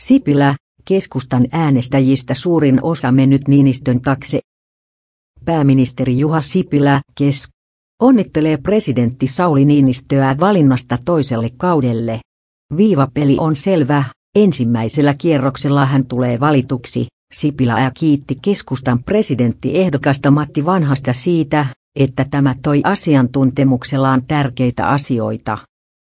Sipilä, keskustan äänestäjistä suurin osa mennyt Niinistön takse. Pääministeri Juha Sipilä, kesk. Onnittelee presidentti Sauli Niinistöä valinnasta toiselle kaudelle. Viivapeli on selvä, ensimmäisellä kierroksella hän tulee valituksi, Sipilä kiitti keskustan presidenttiehdokasta Matti Vanhasta siitä, että tämä toi asiantuntemuksellaan tärkeitä asioita.